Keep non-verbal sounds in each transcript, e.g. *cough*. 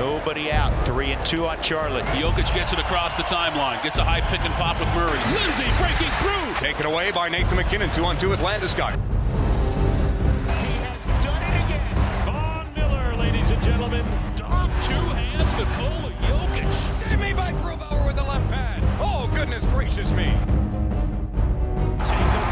Nobody out. Three and two on Charlotte. Jokic gets it across the timeline. Gets a high pick and pop with Murray. Lindsay breaking through. Taken away by Nathan MacKinnon. Two on two with Landeskog. He has done it again. Von Miller, ladies and gentlemen. Off two hands, Nikola Jokic. Save me by Grubauer with the left pad. Oh, goodness gracious me. Take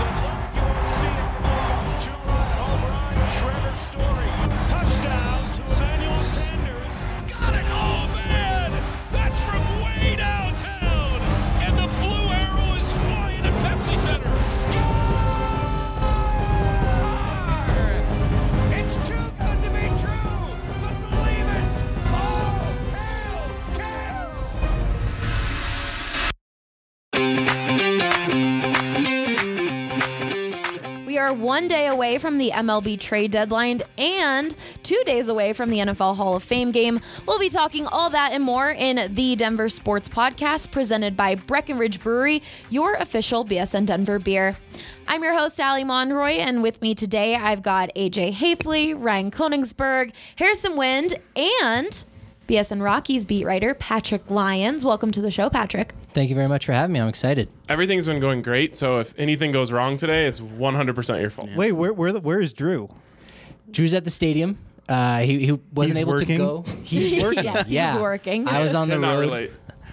one day away from the MLB trade deadline and two days away from the NFL Hall of Fame game. We'll be talking all that and more in the Denver Sports Podcast presented by Breckenridge Brewery, your official BSN Denver beer. I'm your host, Ali Monroy, and with me today I've got AJ Haefele, Ryan Koenigsberg, Harrison Wind, and BSN Rockies beat writer Patrick Lyons. Welcome to the show, Patrick. Thank you very much for having me. I'm excited. Everything's been going great, so if anything goes wrong today, it's 100% your fault. Wait, where where where is Drew? Drew's at the stadium. Uh, he, he wasn't He's able working? to go. *laughs* He's working. Yes, he's yeah. working. I was on the Cannot road. relate.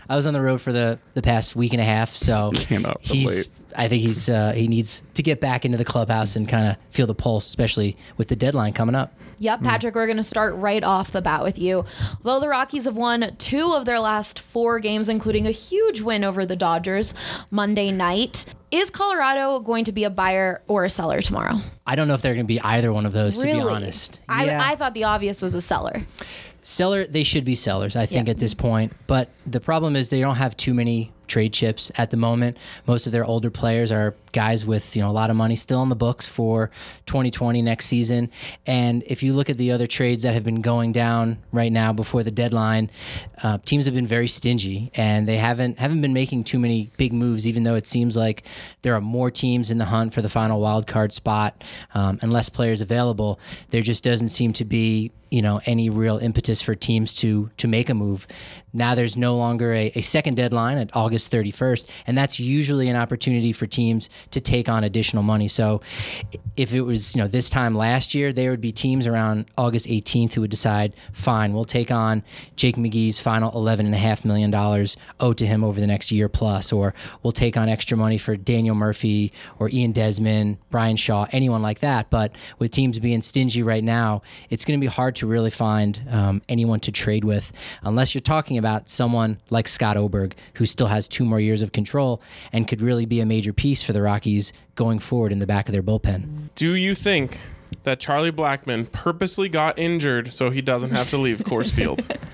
I was on the road for the the past week and a half, so Cannot he's. Relate. I think he's uh, he needs to get back into the clubhouse and kind of feel the pulse, especially with the deadline coming up. Yep, Patrick, we're going to start right off the bat with you. Though the Rockies have won two of their last four games, including a huge win over the Dodgers Monday night, is Colorado going to be a buyer or a seller tomorrow? I don't know if they're going to be either one of those, really? to be honest. I, Yeah. I thought the obvious was a seller. Seller, they should be sellers, I think, Yeah. at this point. But the problem is they don't have too many trade chips at the moment. Most of their older players are guys with you know a lot of money still on the books for 2020 next season. And if you look at the other trades that have been going down right now before the deadline, uh, teams have been very stingy and they haven't haven't been making too many big moves. Even though it seems like there are more teams in the hunt for the final wild card spot um, and less players available, there just doesn't seem to be you know any real impetus for teams to to make a move. Now there's no longer a, a second deadline at August 31st, and that's usually an opportunity for teams to take on additional money. So if it was you know this time last year, there would be teams around August 18th who would decide, fine, we'll take on Jake McGee's final 11 and a half million dollars owed to him over the next year plus, or we'll take on extra money for Daniel Murphy or Ian Desmond, Bryan Shaw, anyone like that. But with teams being stingy right now, it's going to be hard to really find um, anyone to trade with unless you're talking about someone like Scott Oberg, who still has two more years of control and could really be a major piece for the Rockies going forward in the back of their bullpen. Do you think that Charlie Blackmon purposely got injured so he doesn't have to leave Coors Field? *laughs*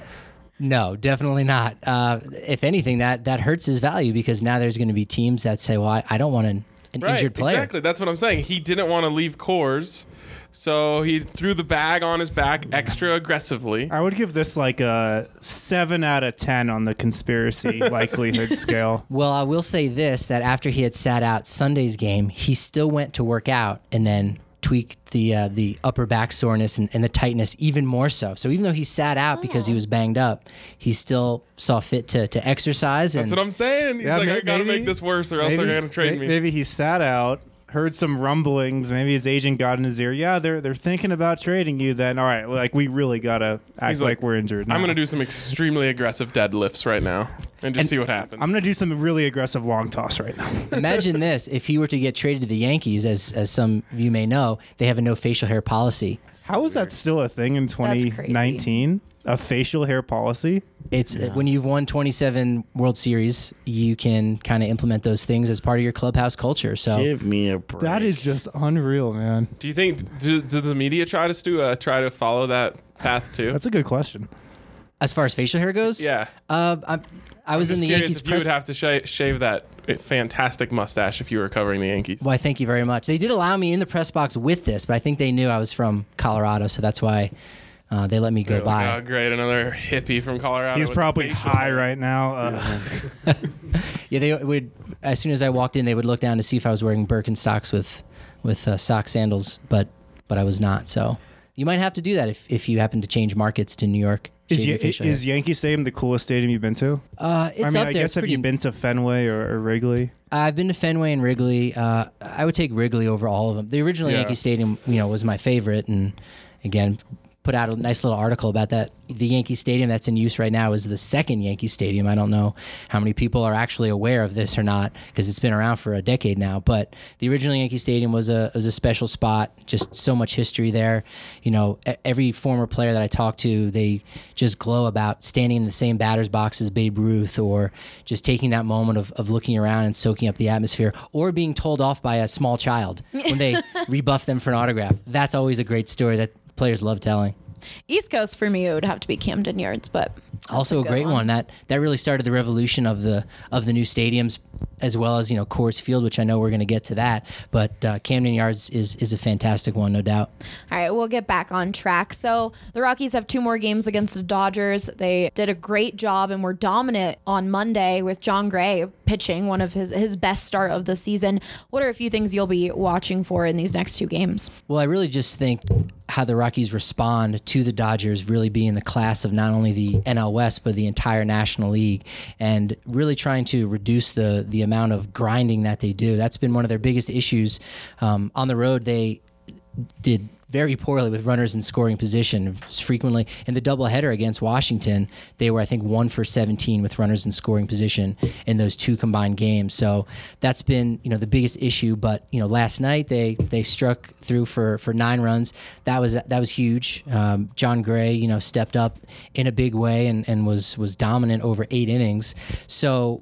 No, definitely not. Uh, if anything, that that hurts his value because now there's going to be teams that say, "Well, I, I don't want an, an right, injured player." exactly. That's what I'm saying. He didn't want to leave Coors, so he threw the bag on his back extra aggressively. I would give this like a seven out of ten on the conspiracy *laughs* likelihood scale. Well, I will say this: that after he had sat out Sunday's game, he still went to work out and then tweaked the uh, the upper back soreness and, and the tightness even more so. So even though he sat out because he was banged up, he still saw fit to to exercise. And That's what I'm saying. He's Yeah, like, may- I gotta make this worse, or else they're gonna trade may- me. Maybe he sat out, heard some rumblings. Maybe his agent got in his ear. Yeah, they're they're thinking about trading you. Then all right, like we really gotta act like, like, we're injured. I'm gonna do some extremely aggressive deadlifts right now and just And see what happens. I'm gonna do some really aggressive long toss right now. *laughs* Imagine this: if he were to get traded to the Yankees, as as some of you may know, they have a no facial hair policy. How is that still a thing in crazy. 2019? A facial hair policy? It's when you've won 27 World Series, you can kind of implement those things as part of your clubhouse culture. So Give me a break. That is just unreal, man. Do you think do, does the media try to stu, uh, try to follow that path too? That's a good question. as far as facial hair goes, yeah. uh, I'm, I was I'm in the Yankees if you press. would have to sh- shave that fantastic mustache if you were covering the Yankees. Why, thank you very much. They did allow me in the press box with this, but I think they knew I was from Colorado, so that's why uh, they let me go They're by. like, oh, great, another hippie from Colorado. He's probably high right now. Uh, *laughs* *laughs* Yeah, they would. As soon as I walked in, they would look down to see if I was wearing Birkenstocks with with uh, sock sandals, but but I was not. So you might have to do that if, if you happen to change markets to New York. is, shave your Ye- facial is. Yankee Stadium the coolest stadium you've been to? Uh, it's I mean, up I there. guess It's have pretty- you been to Fenway or, or Wrigley? I've been to Fenway and Wrigley. Uh, I would take Wrigley over all of them. The original Yeah. Yankee Stadium, you know, was my favorite, and again, put out a nice little article about that. The Yankee Stadium that's in use right now is the second Yankee Stadium. I don't know how many people are actually aware of this or not because it's been around for a decade now. But the original Yankee Stadium was a was a special spot. Just so much history there. You know, every former player that I talk to, they just glow about standing in the same batter's box as Babe Ruth, or just taking that moment of, of looking around and soaking up the atmosphere, or being told off by a small child when they *laughs* rebuff them for an autograph. That's always a great story that players love telling. East Coast for me, it would have to be Camden Yards, but also a, good great one. that that really started the revolution of the of the new stadiums as well as you know Coors Field which I know we're going to get to that but uh, Camden Yards is is a fantastic one no doubt All right, we'll get back on track. So the Rockies have two more games against the Dodgers. They did a great job and were dominant on Monday with Jon Gray pitching one of his his best start of the season. What are a few things you'll be watching for in these next two games? well I really just think how the Rockies respond to the Dodgers really being the class of not only the NL West but the entire National League and really trying to reduce the the amount of grinding that they do that's been one of their biggest issues um, on the road they did very poorly with runners in scoring position. Frequently in the doubleheader against Washington, they were I think one for 17 with runners in scoring position in those two combined games. So that's been you know the biggest issue. But you know last night they they struck through for for nine runs. That was that was huge. Um, Jon Gray you know stepped up in a big way and, and was was dominant over eight innings. So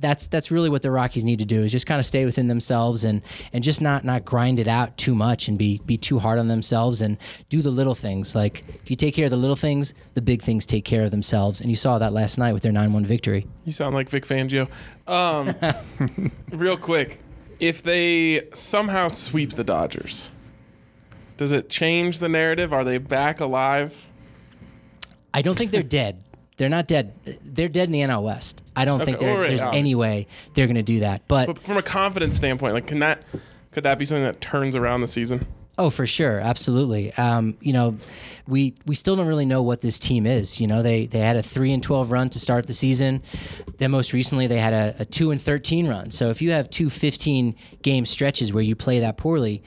that's that's really what the Rockies need to do is just kind of stay within themselves and and just not not grind it out too much and be be too hard on themselves and do the little things. Like if you take care of the little things, the big things take care of themselves. And you saw that last night with their 9-1 victory. You sound like Vic Fangio. Um, *laughs* real quick, if they somehow sweep the Dodgers, does it change the narrative? Are they back alive? I don't think they're dead. They're not dead. They're dead in the NL West. I don't think Okay, there- right, there's any way they're going to do that. But But from a confidence standpoint, like can that could that be something that turns around the season? Oh, for sure, absolutely. Um, you know, we we still don't really know what this team is. You know, they they had a three and twelve run to start the season. Then most recently they had a, a two and thirteen run. So if you have two 15 game stretches where you play that poorly,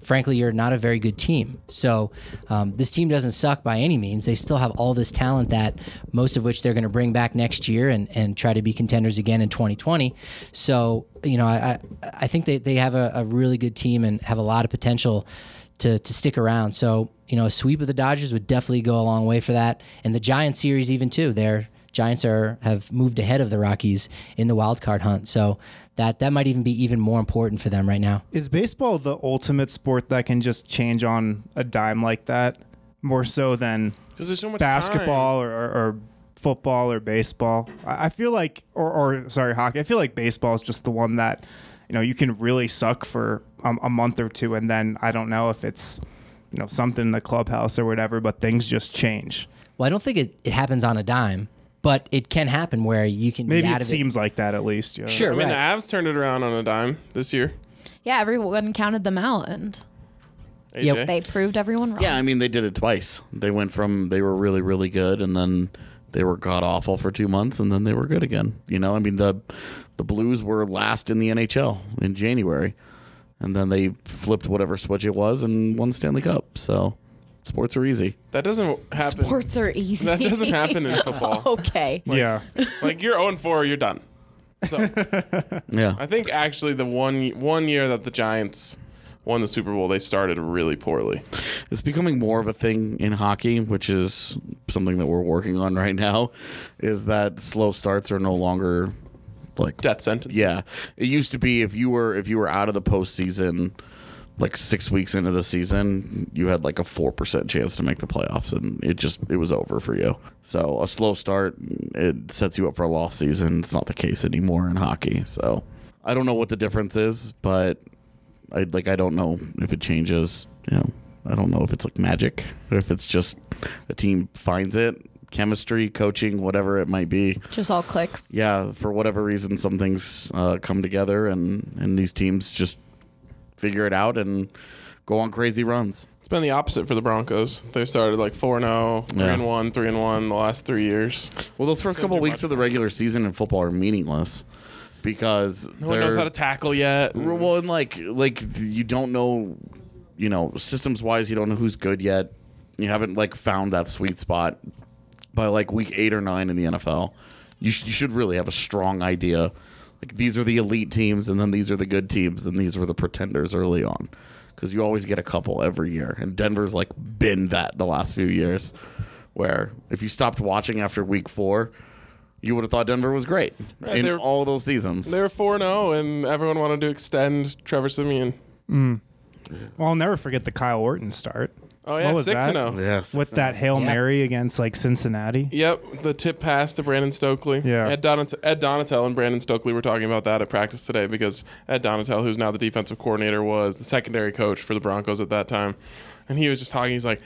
frankly, you're not a very good team. So um, this team doesn't suck by any means. They still have all this talent that most of which they're going to bring back next year and, and try to be contenders again in 2020. So you know, I I, I think they, they have a, a really good team and have a lot of potential to, to stick around. So, you know, a sweep of the Dodgers would definitely go a long way for that. And the Giants series even too. Their Giants are have moved ahead of the Rockies in the wild card hunt. So that that might even be even more important for them right now. Is baseball the ultimate sport that can just change on a dime like that? More so than Because there's so much basketball or, or, or football or baseball. I I feel like, or, or sorry, hockey. I feel like baseball is just the one that, you know, you can really suck for a, a month or two, and then I don't know if it's, you know, something in the clubhouse or whatever, but things just change. Well, I don't think it, it happens on a dime, but it can happen where you can Maybe be out it of seems like that at least. Yeah. Sure, I mean, right. the Avs turned it around on a dime this year. Yeah, everyone counted them out, and AJ? They proved everyone wrong. Yeah, I mean they did it twice. They went from they were really really good and then they were god awful for 2 months and then they were good again. You know, I mean the the Blues were last in the NHL in January and then they flipped whatever switch it was and won the Stanley Cup. So sports are easy. That doesn't happen. Sports are easy. That doesn't happen in *laughs* football. okay. yeah. like you're 0 4, you're done. So *laughs* Yeah. I think actually the one one year that the Giants won the Super Bowl, they started really poorly. It's becoming more of a thing in hockey, which is something that we're working on right now. Is that slow starts are no longer like Death sentences. Yeah, it used to be if you were if you were out of the postseason, like six weeks into the season, you had like a four percent chance to make the playoffs, and it just it was over for you. So a slow start it sets you up for a lost season. It's not the case anymore in hockey. So I don't know what the difference is, but I like I don't know if it changes. You know, I don't know if it's like magic or if it's just a team finds it, chemistry, coaching, whatever it might be Just all clicks. yeah, for whatever reason, some things uh, come together, and and these teams just figure it out and go on crazy runs. It's been the opposite for the Broncos. They started like 4 0, 3 and 1, 3 and 1 the last three years. Well, those first couple do weeks of the regular season in football are meaningless because No one knows how to tackle yet. Well, and like like you don't know, you know, systems wise, you don't know who's good yet. You haven't like found that sweet spot by like week eight or nine in the NFL. You, sh- you should really have a strong idea. Like these are the elite teams, and then these are the good teams, and these were the pretenders early on. Because you always get a couple every year, and Denver's like been that the last few years. Where if you stopped watching after week four, you would have thought Denver was great in they're- all those seasons. They were 4 0, and everyone wanted to extend Trevor Siemian. Mm. Well, I'll never forget the Kyle Orton start. Oh, yeah, What was 6 that? 0. Yes. With that oh. Hail Yeah. Mary against like Cincinnati. Yep, the tip pass to Brandon Stokley. Yeah. Ed, Donat- Ed Donatell and Brandon Stokley were talking about that at practice today because Ed Donatell, who's now the defensive coordinator, was the secondary coach for the Broncos at that time. And he was just talking. He's like,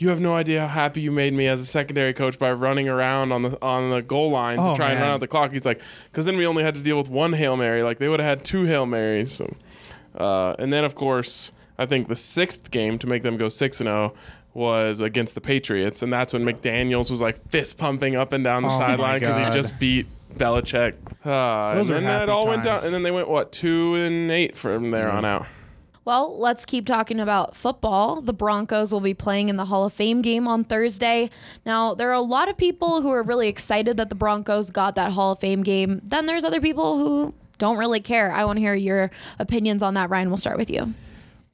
"You have no idea how happy you made me as a secondary coach by running around on the on the goal line to Oh, try and run out the clock." He's like, "Because then we only had to deal with one hail mary. Like they would have had two hail marys." So, uh, and then of course, I think the sixth game to make them go six and zero was against the Patriots, and that's when McDaniels was like fist pumping up and down the Oh sideline because he just beat Belichick. Uh, Those and then that all went down, and then they went what two and eight from there on out. Well, let's keep talking about football. The Broncos will be playing in the Hall of Fame game on Thursday. Now, there are a lot of people who are really excited that the Broncos got that Hall of Fame game. Then there's other people who don't really care. I want to hear your opinions on that. Ryan, we'll start with you.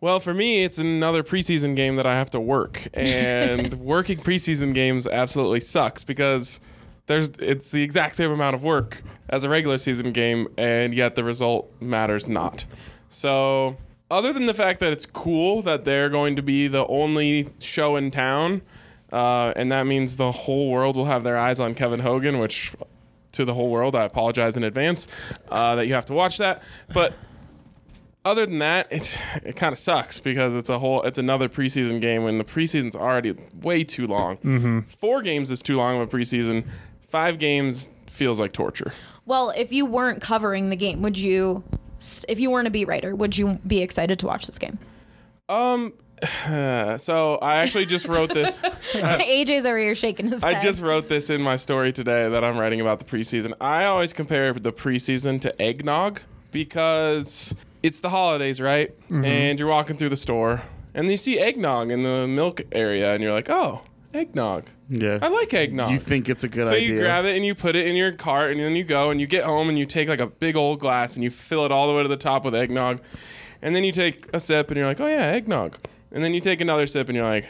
Well, for me, it's another preseason game that I have to work, *laughs* and working preseason games absolutely sucks because there's it's the exact same amount of work as a regular season game, and yet the result matters not. So, other than the fact that it's cool that they're going to be the only show in town, uh, and that means the whole world will have their eyes on Kevin Hogan, which to the whole world, I apologize in advance uh, that you have to watch that, but other than that, it's it kind of sucks because it's a whole it's another preseason game when the preseason's already way too long. Four games is too long of a preseason. Five games feels like torture. Well, if you weren't covering the game, would you, if you weren't a beat writer, would you be excited to watch this game? Um, *sighs* so I actually just wrote this. *laughs* AJ's over here shaking his head. I just wrote this in my story today that I'm writing about the preseason. I always compare the preseason to eggnog because it's the holidays, right? And you're walking through the store and you see eggnog in the milk area, and you're like, oh, eggnog. Yeah. I like eggnog. You think it's a good idea. so idea? you grab it and you put it in your cart, and then you go and you get home and you take like a big old glass and you fill it all the way to the top with eggnog, and then you take a sip and you're like, oh yeah, eggnog, and then you take another sip and you're like,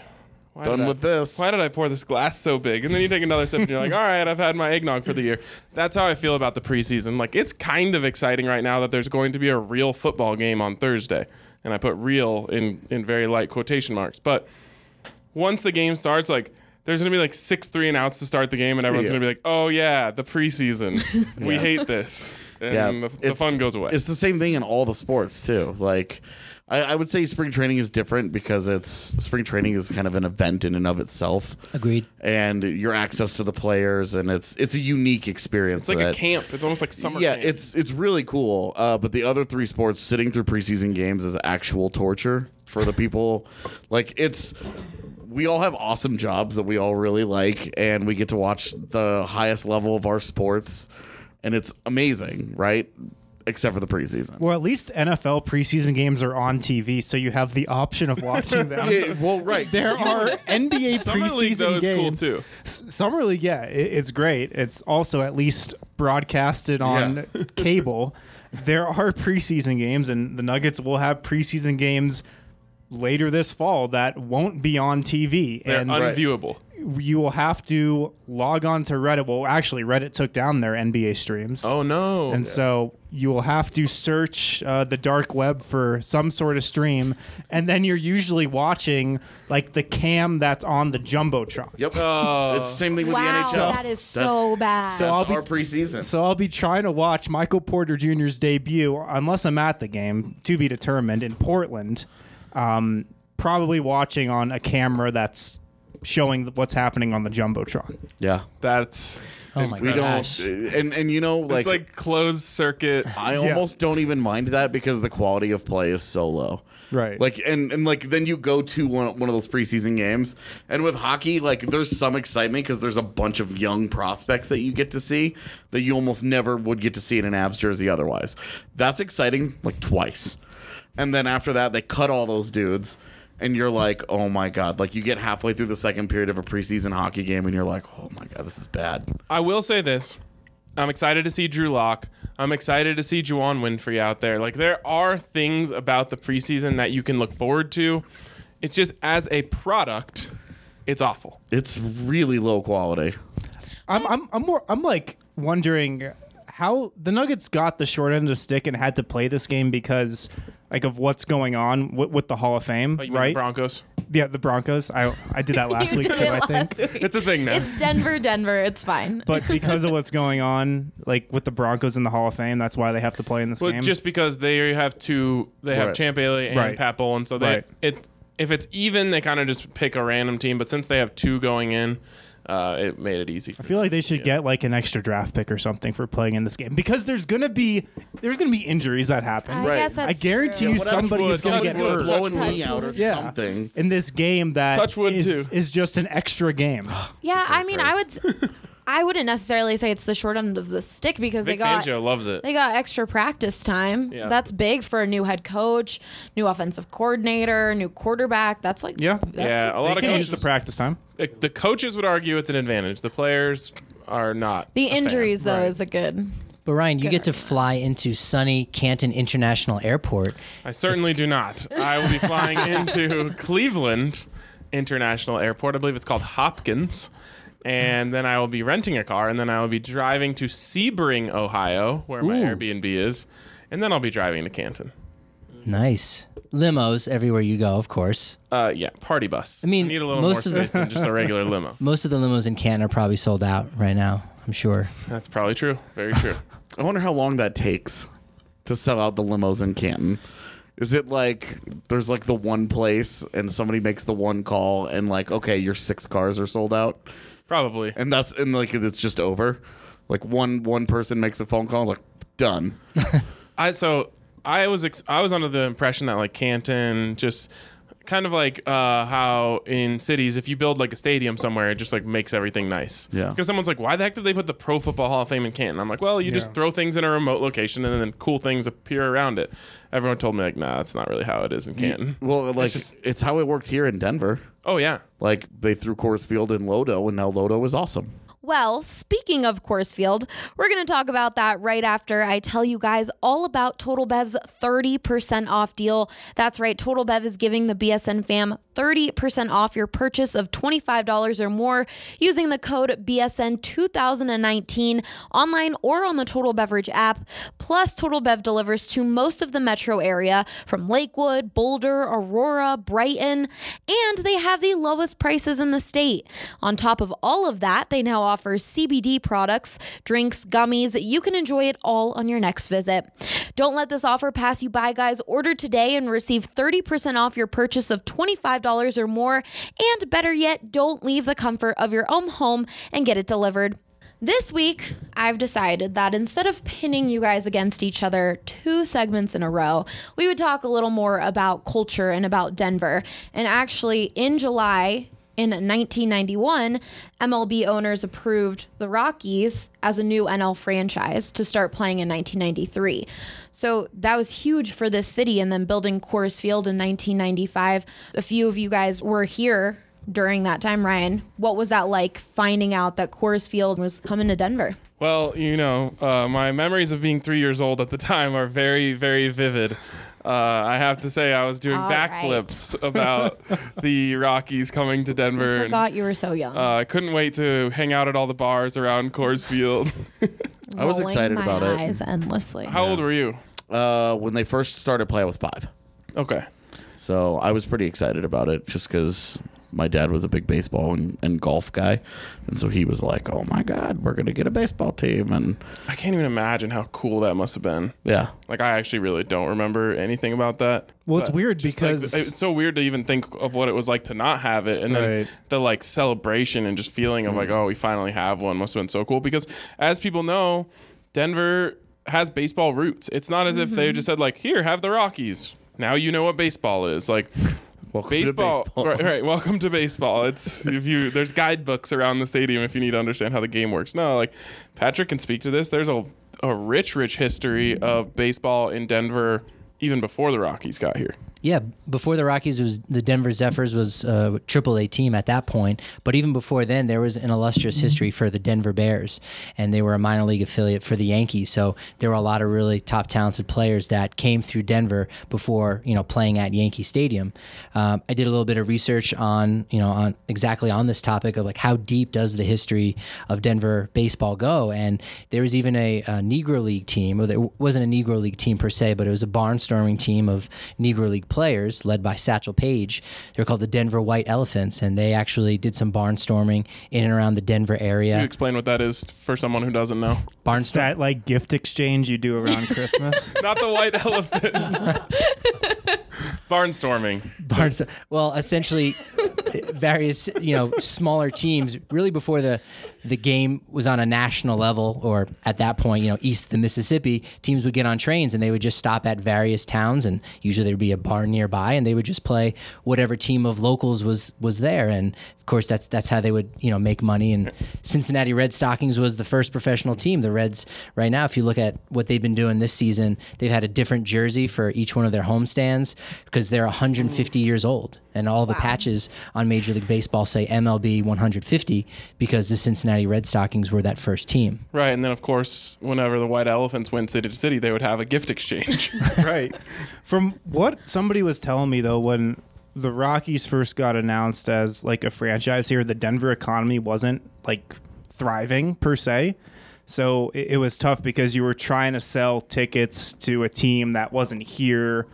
why Done did I- with this. Why did I pour this glass so big? And then you take another sip and you're like, *laughs* all right, I've had my eggnog for the year. That's how I feel about the preseason. Like it's kind of exciting right now that there's going to be a real football game on Thursday, and I put "real" in in very light quotation marks, but once the game starts, like there's gonna be like six three and outs to start the game, and everyone's Yeah. gonna be like, "Oh yeah, the preseason. *laughs* *laughs* we hate this," and the, the fun goes away. It's the same thing in all the sports too. Like I, I would say spring training is different because it's spring training is kind of an event in and of itself. Agreed. And your access to the players, and it's it's a unique experience. It's like a camp. It's almost like summer yeah, camp. it's it's really cool. Uh, but the other three sports, sitting through preseason games is actual torture for the people. like it's, we all have awesome jobs that we all really like, and we get to watch the highest level of our sports, and it's amazing, right? Except for the preseason. Well, at least NFL preseason games are on TV, so you have the option of watching *laughs* them. Yeah, well, right. There are NBA Summer preseason League, though, is cool, games. too. S- Summer League, yeah, it, it's great. It's also at least broadcasted on Yeah. *laughs* cable. There are preseason games, and the Nuggets will have preseason games later this fall that won't be on TV. They're and unviewable. you will have to log on to Reddit. Well, actually, Reddit took down their NBA streams. Oh no! And so you will have to search uh, the dark web for some sort of stream, and then you're usually watching like the cam that's on the jumbotron. Yep. Oh. *laughs* it's the same thing with Wow, the NHL. that is so bad. So That's I'll be our preseason. so I'll be trying to watch Michael Porter Jr.'s debut, unless I'm at the game, to be determined in Portland. Um, probably watching on a camera that's showing what's happening on the jumbotron. yeah. That's Oh my We gosh. don't, and and you know, like, it's like closed circuit. I almost don't even mind that because the quality of play is so low. Right. Like and and like then you go to one, one of those preseason games and with hockey like there's some excitement because there's a bunch of young prospects that you get to see that you almost never would get to see in an Avs jersey otherwise. That's exciting like twice. And then after that they cut all those dudes and you're like, "Oh my god." Like you get halfway through the second period of a preseason hockey game and you're like, "Oh my god, this is bad." I will say this. I'm excited to see Drew Lock. I'm excited to see Juwann Winfree out there. Like there are things about the preseason that you can look forward to. It's just as a product, it's awful. It's really low quality. I'm I'm I'm more I'm like wondering how the Nuggets got the short end of the stick and had to play this game because like of what's going on with, with the Hall of Fame, Oh, you mean the right? Broncos. yeah, the Broncos. I I did that *laughs* last week too. I think. week. It's a thing now. It's Denver, Denver. It's fine. But *laughs* because of what's going on, like with the Broncos in the Hall of Fame, that's why they have to play in this Well, game. just because they have two, they have Right. Champ Bailey and Right. Pat Bowlen, so they Right. it if it's even, they kind of just pick a random team. But since they have two going in, uh, it made it easy. I feel like they should get like an extra draft pick or something for playing in this game because there's gonna be there's gonna be injuries that happen. I Right. guess that's I guarantee true. you Whatever somebody is gonna get wood, hurt. blow a knee Touch out or. Yeah. something. in this game that Touch wood, is- too. is just an extra game. Yeah, I mean, I would. s- *laughs* I wouldn't necessarily say it's the short end of the stick because Vic they got Fangio loves it. they got extra practice time. Yeah. That's big for a new head coach, new offensive coordinator, new quarterback. That's like Yeah. that's Yeah, a They lot of can use coaches. the practice time. the- the coaches would argue it's an advantage. The players are not. The a fan. injuries though is a good. But Ryan, you Good get to fly into sunny Canton International Airport. I certainly do not. I will be flying *laughs* into Cleveland International Airport. I believe it's called Hopkins. And then I will be renting a car, and then I will be driving to Sebring, Ohio, where my Ooh. Airbnb is, and then I'll be driving to Canton. Nice. Limos everywhere you go, of course. Uh, yeah, party bus. I mean, need a little more most of the- space than just a regular *laughs* limo. Most of the limos in Canton are probably sold out right now, I'm sure. That's probably true. Very true. *laughs* I wonder how long that takes to sell out the limos in Canton. Is it like there's like the one place and somebody makes the one call and like okay your six cars are sold out Probably. and that's and like it's just over, like one one person makes a phone call is like done. *laughs* I so I was ex- I was under the impression that like Canton just kind of like uh, how in cities if you build like a stadium somewhere it just like makes everything nice. Yeah. Because someone's like, why the heck did they put the Pro Football Hall of Fame in Canton? I'm like, well, you just throw things in a remote location and then cool things appear around it. Everyone told me like, nah, that's not really how it is in Canton. Well, like it's, just- how it worked here in Denver. Oh yeah. Like they threw Coors Field in Lodo and now Lodo is awesome. Well, speaking of Coors Field, we're going to talk about that right after I tell you guys all about Total Bev's 30% off deal. That's right, Total Bev is giving the BSN fam 30% off your purchase of $25 or more using the code BSN2019 online or on the Total Beverage app. Plus, Total Bev delivers to most of the metro area from Lakewood, Boulder, Aurora, Brighton, and they have the lowest prices in the state. On top of all of that, they now offer offers CBD products, drinks, gummies. You can enjoy it all on your next visit. Don't let this offer pass you by, guys. Order today and receive 30% off your purchase of $25 or more. And better yet, don't leave the comfort of your own home and get it delivered. This week, I've decided that instead of pinning you guys against each other two segments in a row, we would talk a little more about culture and about Denver. And actually, in July, in 1991, MLB owners approved the Rockies as a new NL franchise to start playing in 1993. So that was huge for this city. And then building Coors Field in 1995. A few of you guys were here during that time, Ryan. What was that like finding out that Coors Field was coming to Denver? Well, you know, uh, my memories of being three years old at the time are very, very vivid. Uh, I have to say, I was doing All right. backflips about *laughs* the Rockies coming to Denver. I and, forgot you were so young. uh, I couldn't wait to hang out at all the bars around Coors Field. *laughs* I was Rolling excited my about it. eyes endlessly. How old were you? Uh, when they first started play, I was five. Okay. So I was pretty excited about it just because my dad was a big baseball and, and golf guy. And so he was like, oh my God, we're going to get a baseball team. And I can't even imagine how cool that must have been. yeah. Like I actually really don't remember anything about that. Well, it's weird just, like, because- it's so weird to even think of what it was like to not have it, and then Right. the like celebration and just feeling of like, mm. oh, we finally have one must have been so cool. Because as people know, Denver has baseball roots. It's not as if they mm-hmm. just said like, here, have the Rockies. Now you know what baseball is. Like Welcome to baseball, baseball. Right, right. Welcome to baseball. It's if you there's guidebooks around the stadium if you need to understand how the game works. No, like Patrick can speak to this. There's a a rich, rich history of baseball in Denver even before the Rockies got here. Yeah, before the Rockies was the Denver Zephyrs was a Triple A team at that point, but even before then there was an illustrious history for the Denver Bears, and they were a minor league affiliate for the Yankees. So there were a lot of really top talented players that came through Denver before you know playing at Yankee Stadium. Um, I did a little bit of research on you know on exactly on this topic of like how deep does the history of Denver baseball go, and there was even a, a Negro League team. Well, it wasn't a Negro League team per se, but it was a barnstorming team of Negro League players led by Satchel Paige. They were called the Denver White Elephants, and they actually did some barnstorming in and around the Denver area. Can you explain what that is for someone who doesn't know? Barnstorm. that like gift exchange you do around *laughs* Christmas. Not the white elephant. Barnstorming. Barnes. Well, essentially, *laughs* various you know smaller teams. Really, before the the game was on a national level, or at that point, you know, east of the Mississippi, teams would get on trains and they would just stop at various towns, and usually there'd be a barn nearby, and they would just play whatever team of locals was was there, and of course that's that's how they would you know make money. And Cincinnati Red Stockings was the first professional team. The Reds right now, if you look at what they've been doing this season, they've had a different jersey for each one of their homestands because they're 150 years old, and all the patches on Major League Baseball say MLB 150 because the Cincinnati Red Stockings were that first team. Right, and then of course, whenever the white elephants went city to city, they would have a gift exchange. *laughs* right. From what somebody was telling me though, when the Rockies first got announced as like a franchise here, the Denver economy wasn't like thriving per se. So it, it was tough because you were trying to sell tickets to a team that wasn't here,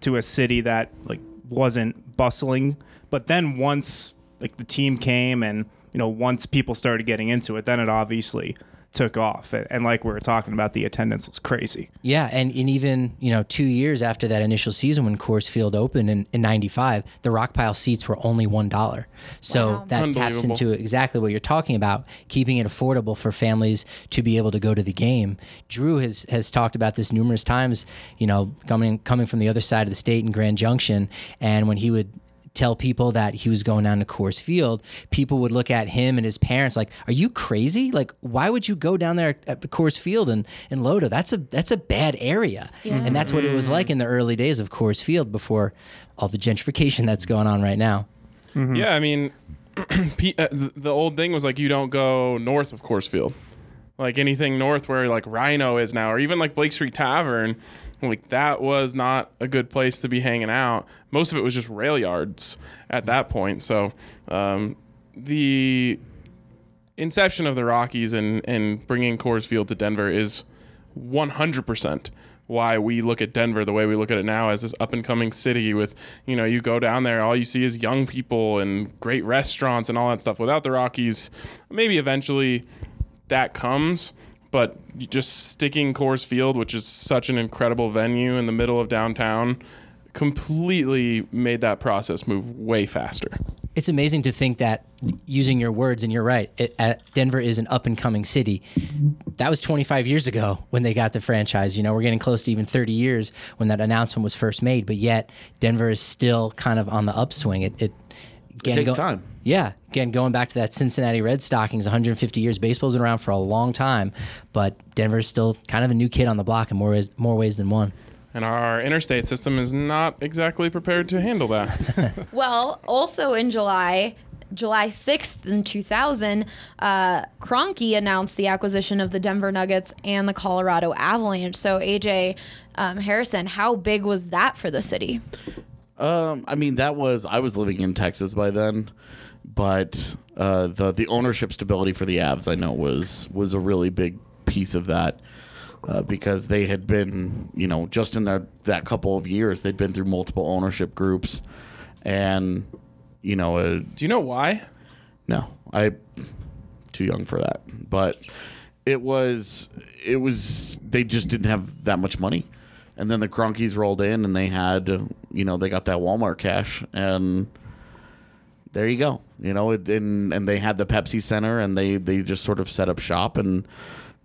to a city that like wasn't bustling. But then once like the team came and you know once people started getting into it, then it obviously took off. And, and like we were talking about, the attendance was crazy. Yeah, and, and even you know two years after that initial season when Coors Field opened in, in '95, the rock pile seats were only one dollar. So that taps into exactly what you're talking about, keeping it affordable for families to be able to go to the game. Drew has has talked about this numerous times. You know, coming coming from the other side of the state in Grand Junction, and when he would tell people that he was going down to Coors Field, people would look at him and his parents like, "Are you crazy? Like, why would you go down there at Coors Field and in Lodo? That's a that's a bad area." And that's what it was like in the early days of Coors Field before all the gentrification that's going on right now. Yeah, I mean, *clears throat* P- uh, the the old thing was like you don't go north of Coors Field. Like anything north where like RiNo is now, or even like Blake Street Tavern, like that was not a good place to be hanging out. Most of it was just rail yards at that point. So um, the inception of the Rockies and and bringing Coors Field to Denver is 100% why we look at Denver the way we look at it now as this up and coming city with, you know, you go down there, all you see is young people and great restaurants and all that stuff. Without the Rockies, maybe eventually that comes, but just sticking Coors Field, which is such an incredible venue in the middle of downtown, completely made that process move way faster. It's amazing to think that using your words, and you're right, it, uh, Denver is an up and coming city. That was 25 years ago when they got the franchise. You know, we're getting close to even 30 years when that announcement was first made, but yet Denver is still kind of on the upswing. It, it, again, takes time. Yeah. Again, going back to that Cincinnati Red Stockings, 150 years. Baseball's been around for a long time, but Denver's still kind of a new kid on the block in more ways, more ways than one. And our interstate system is not exactly prepared to handle that. *laughs* *laughs* Well, also in July, July 6th in 2000, uh, Kroenke announced the acquisition of the Denver Nuggets and the Colorado Avalanche. So, AJ um, Harrison, how big was that for the city? Um, I mean, that was I was living in Texas by then, but uh, the the ownership stability for the Avs I know was was a really big piece of that. Uh, because they had been, you know, just in that that couple of years, they'd been through multiple ownership groups, and you know, uh, Do you know why? no, I too young for that. But it was it was they just didn't have that much money. And then the Kroenkes rolled in and they had you know, they got that Walmart cash and there you go. You know, it, and and they had the Pepsi Center and they they just sort of set up shop and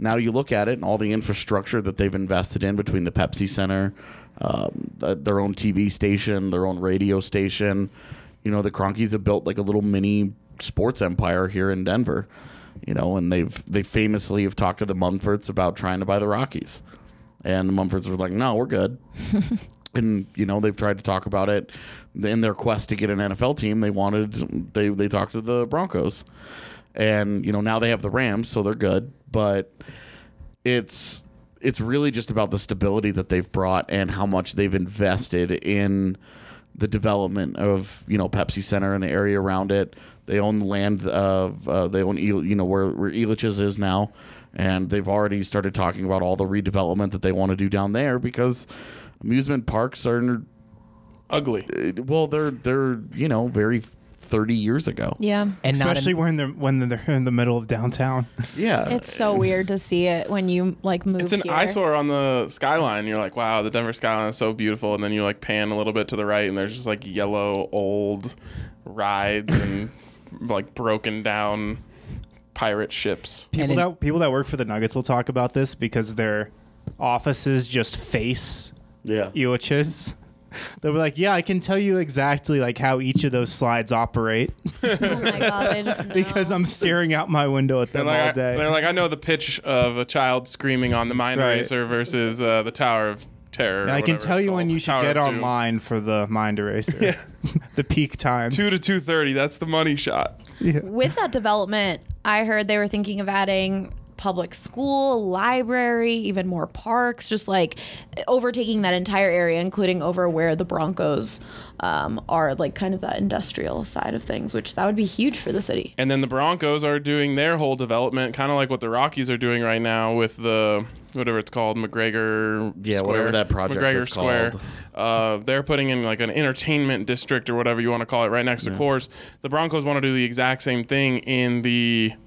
now you look at it and all the infrastructure that they've invested in between the Pepsi Center, um, th- their own TV station, their own radio station. You know, the Kroenkes have built like a little mini sports empire here in Denver. You know, and they've they famously have talked to the Monforts about trying to buy the Rockies, and the Monforts were like, "No, we're good." *laughs* and you know they've tried to talk about it in their quest to get an NFL team. They wanted they they talked to the Broncos, and you know now they have the Rams, so they're good. But it's it's really just about the stability that they've brought and how much they've invested in the development of you know Pepsi Center and the area around it. They own the land of uh, they own you know where where Elitch's is now, and they've already started talking about all the redevelopment that they want to do down there because amusement parks are Ugly. well they're they're you know very 30 years ago. Yeah. And Especially an- when they're when they're in the middle of downtown. *laughs* Yeah, It's so weird to see it when you like move It's an here. eyesore on the skyline. You're like, wow, the Denver skyline is so beautiful. And then you like pan a little bit to the right, and there's just like yellow old rides and *laughs* like broken down pirate ships. People in- that people that work for the Nuggets will talk about this because their offices just face yeah. *laughs* Elitch's. They'll be like, "Yeah, I can tell you exactly like how each of those slides operate *laughs* Oh my god, they just *laughs* know. because I'm staring out my window at They're them like, all I, day." they're like, I know the pitch of a child screaming on the mind Right. racer versus uh, the Tower of Terror. or And I can whatever tell it's you when called. you should Tower get of Doom. online for the mind eraser. the peak times. Two to two thirty. That's the money shot. with that development, I heard they were thinking of adding public school, library, even more parks, just like overtaking that entire area, including over where the Broncos um, are, like kind of that industrial side of things, which that would be huge for the city. And then the Broncos are doing their whole development, kind of like what the Rockies are doing right now with the whatever it's called, McGregor. Yeah, Square. whatever that project McGregor is Square. called. Uh, they're putting in like an entertainment district or whatever you want to call it, right next to Coors. The Broncos want to do the exact same thing in the, I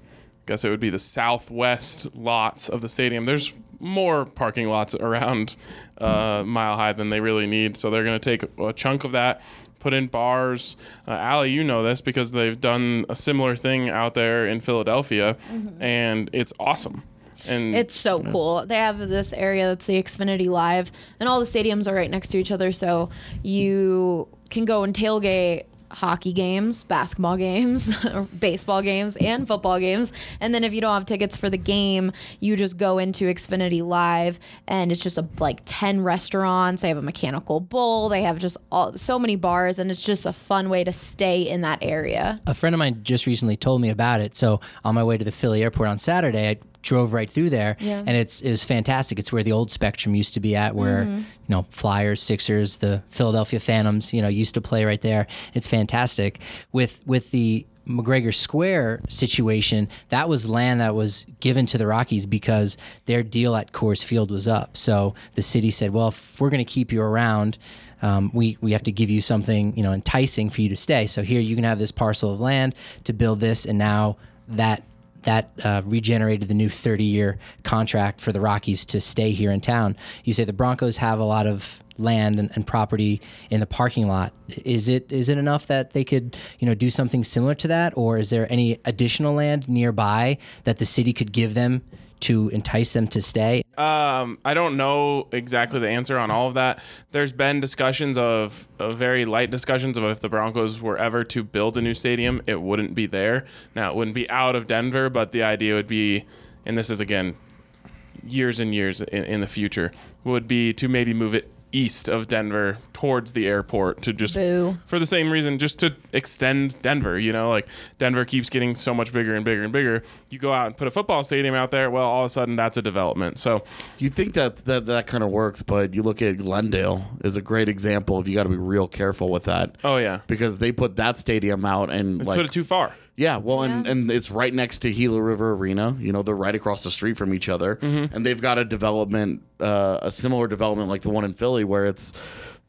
guess it would be the southwest lots of the stadium. There's more parking lots around uh, Mile High than they really need, so they're going to take a chunk of that. Put in bars. Uh, Allie, you know this because they've done a similar thing out there in Philadelphia, and it's awesome. And It's so cool. They have this area that's the Xfinity Live, and all the stadiums are right next to each other, so you can go and tailgate hockey games, basketball games, *laughs* baseball games, and football games. And then if you don't have tickets for the game, you just go into Xfinity Live, and it's just a, like ten restaurants. They have a mechanical bull. They have just all, so many bars, and it's just a fun way to stay in that area. a friend of mine just recently told me about it. So on my way to the Philly airport on Saturday, I drove right through there, Yeah. and it's it was fantastic. It's where the old Spectrum used to be at, where Mm-hmm. you know Flyers, Sixers, the Philadelphia Phantoms, you know, used to play right there. It's fantastic with with the McGregor Square situation, that was land that was given to the Rockies because their deal at Coors Field was up. So the city said, well, if we're going to keep you around, um, we, we have to give you something, you know, enticing for you to stay. So here you can have this parcel of land to build this, and now that that uh, regenerated the new 30 year contract for the Rockies to stay here in town. You say the Broncos have a lot of land and, and property in the parking lot. Is it is it enough that they could you know do something similar to that, or is there any additional land nearby that the city could give them to entice them to stay? Um, I don't know exactly the answer on all of that. There's been discussions of, of very light discussions of if the Broncos were ever to build a new stadium, it wouldn't be there. Now it wouldn't be out of Denver, but the idea would be, and this is again years and years in, in the future, would be to maybe move it east of Denver towards the airport to just Boo. for the same reason just to extend Denver, you know, like Denver keeps getting so much bigger and bigger and bigger. You go out and put a football stadium out there, well all of a sudden that's a development. So You think that that, that kind of works, but you look at Glendale is a great example of you got to be real careful with that. Oh yeah. because they put that stadium out and They like put it too far. Yeah, well, and, and it's right next to Gila River Arena. You know, they're right across the street from each other, Mm-hmm. and they've got a development, uh, a similar development like the one in Philly, where it's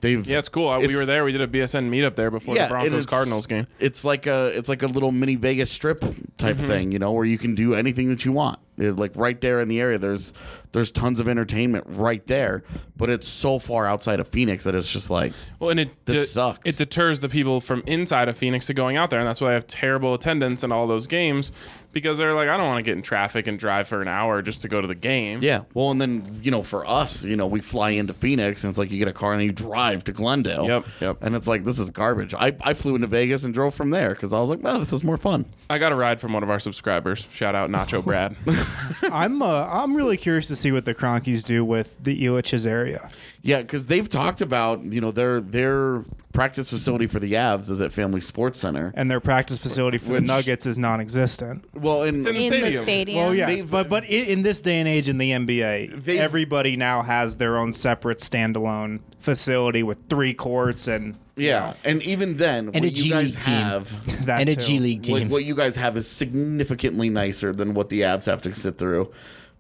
they've Yeah, it's cool. We it's- were there. We did a BSN meetup there before the and Broncos it's- Cardinals game. It's like a it's like a little mini Vegas strip type Mm-hmm. thing, you know, where you can do anything that you want. It- like right there in the area, there's there's tons of entertainment right there, but it's so far outside of Phoenix that it's just like Well, and it This sucks. It deters the people from inside of Phoenix to going out there, and that's why I have terrible attendance in all those games because they're like, I don't want to get in traffic and drive for an hour just to go to the game. Yeah. Well, and then, you know, for us, you know, we fly into Phoenix and it's like you get a car and then you drive to Glendale. Yep, yep. And it's like, this is garbage. I, I flew into Vegas and drove from there because I was like, wow, this is more fun. I got a ride from one of our subscribers. Shout out Nacho Brad. *laughs* *laughs* I'm uh, I'm really curious to see what the Kroenkes do with the Elitch's area. Yeah, because they've talked about, you know, their their practice facility for the Avs is at Family Sports Center. And their practice facility for the Nuggets is non-existent. Well, and in the in the stadium. stadium. Well, yes, They've- but but in, in this day and age in the NBA, everybody now has their own separate standalone facility with three courts and yeah, and even then, And what a you G guys League team. have, that and a too. G League what, team. what you guys have is significantly nicer than what the Avs have to sit through,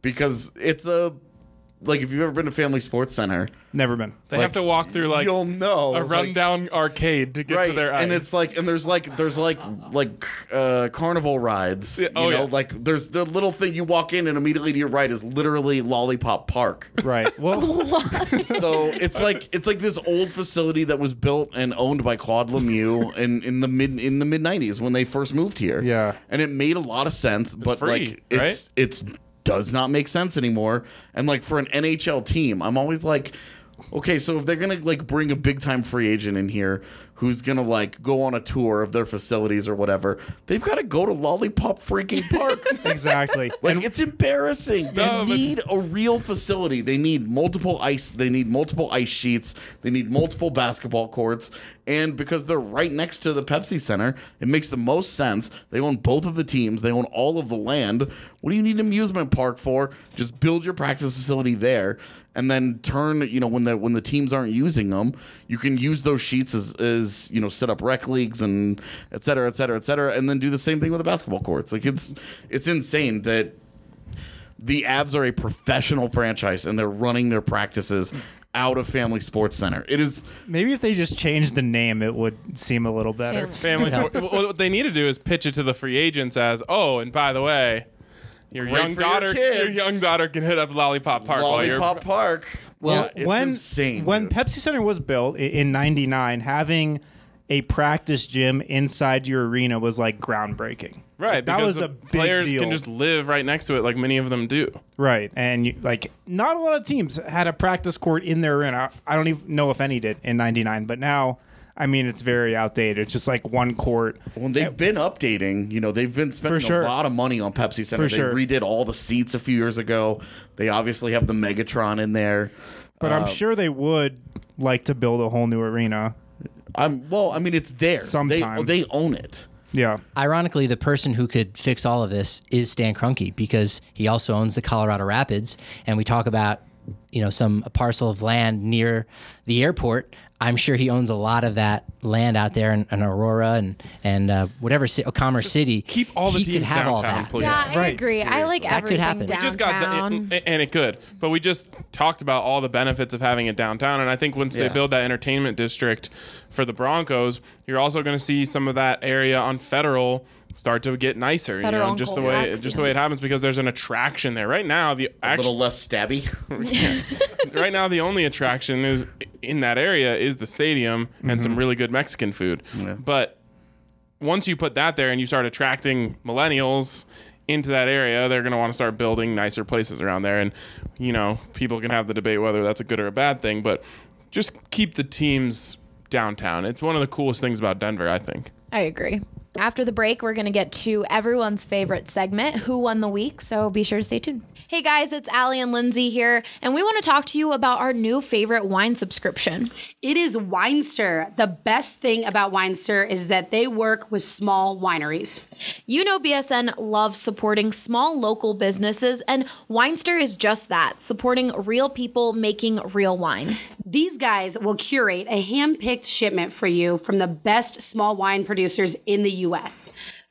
because it's a like if you've ever been to Family Sports Center, Never been. They have to walk through like you'll know a like- rundown arcade to get right to their and it's like and there's like there's like like uh carnival rides Yeah, oh, you know yeah. like there's the little thing you walk in and immediately to your right is literally lollipop park Right. *laughs* Well, so it's like it's like this old facility that was built and owned by Claude Lemieux in, in the mid in the mid 90s when they first moved here Yeah. and it made a lot of sense but free, like it's it's does not make sense anymore and like for an NHL team I'm always like okay so if they're gonna like bring a big time free agent in here who's gonna like go on a tour of their facilities or whatever they've got to go to Lollipop freaking Park *laughs* exactly. *laughs* like it's embarrassing. They No, but- need a real facility. They need multiple ice. They need multiple ice sheets. They need multiple basketball courts. And because they're right next to the Pepsi Center, it makes the most sense. They own both of the teams. They own all of the land. What do you need an amusement park for? Just build your practice facility there, and then turn. You know when the when the teams aren't using them, you can use those sheets as, as you know set up rec leagues and et cetera, et cetera, et cetera, and then do the same thing with the basketball courts. Like it's it's insane that the Avs are a professional franchise and they're running their practices out of Family Sports Center. It is Maybe if they just changed the name, it would seem a little better. Family. Family sport. What what they need to do is pitch it to the free agents as, oh, and by the way, your Great young for your daughter, your, young daughter can hit up Lollipop Park while you're. Lollipop Park. Well, Yeah, it's when insane. when dude. Pepsi Center was built i- in '99, having a practice gym inside your arena was like groundbreaking. Right, that because was the a big players deal. can just live right next to it, like many of them do. Right, and you, like not a lot of teams had a practice court in their arena. I don't even know if any did in '99, but now. I mean, it's very outdated. It's just like one court. when they've been updating, you know, they've been spending sure. a lot of money on Pepsi Center. For they sure. redid all the seats a few years ago. They obviously have the Megatron in there. But Uh, I'm sure they would like to build a whole new arena. I'm well, I mean it's there. Sometime. They, they own it. Yeah. Ironically, the person who could fix all of this is Stan Kroenke because he also owns the Colorado Rapids, and we talk about you know some a parcel of land near the airport. I'm sure he owns a lot of that land out there in, in Aurora and and uh, whatever ci- Commerce City. keep all the he teams could have all downtown, that. please. Yeah, I Right. agree. I like That could everything happen. We downtown. just got done, and it could. But we just talked about all the benefits of having it downtown, and I think once Yeah. they build that entertainment district for the Broncos, you're also going to see some of that area on Federal start to get nicer. Federal you know, just the way Colfax, just yeah. the way it happens because there's an attraction there right now. The A actual little less stabby. *laughs* right now the only attraction is in that area is the stadium and some mm-hmm. really good Mexican food. But once you put that there and you start attracting millennials into that area, they're going to want to start building nicer places around there. And you know, people can have the debate whether that's a good or a bad thing, but just keep the teams downtown. It's one of the coolest things about Denver, I think. I agree. After the break, we're going to get to everyone's favorite segment, Who Won the Week. So be sure to stay tuned. Hey guys, it's Allie and Lindsay here, and we want to talk to you about our new favorite wine subscription. It is Winestyr. The best thing about Winestyr is that they work with small wineries. You know, BSN loves supporting small local businesses, and Winestyr is just that supporting real people making real wine. These guys will curate a hand picked shipment for you from the best small wine producers in the US. US.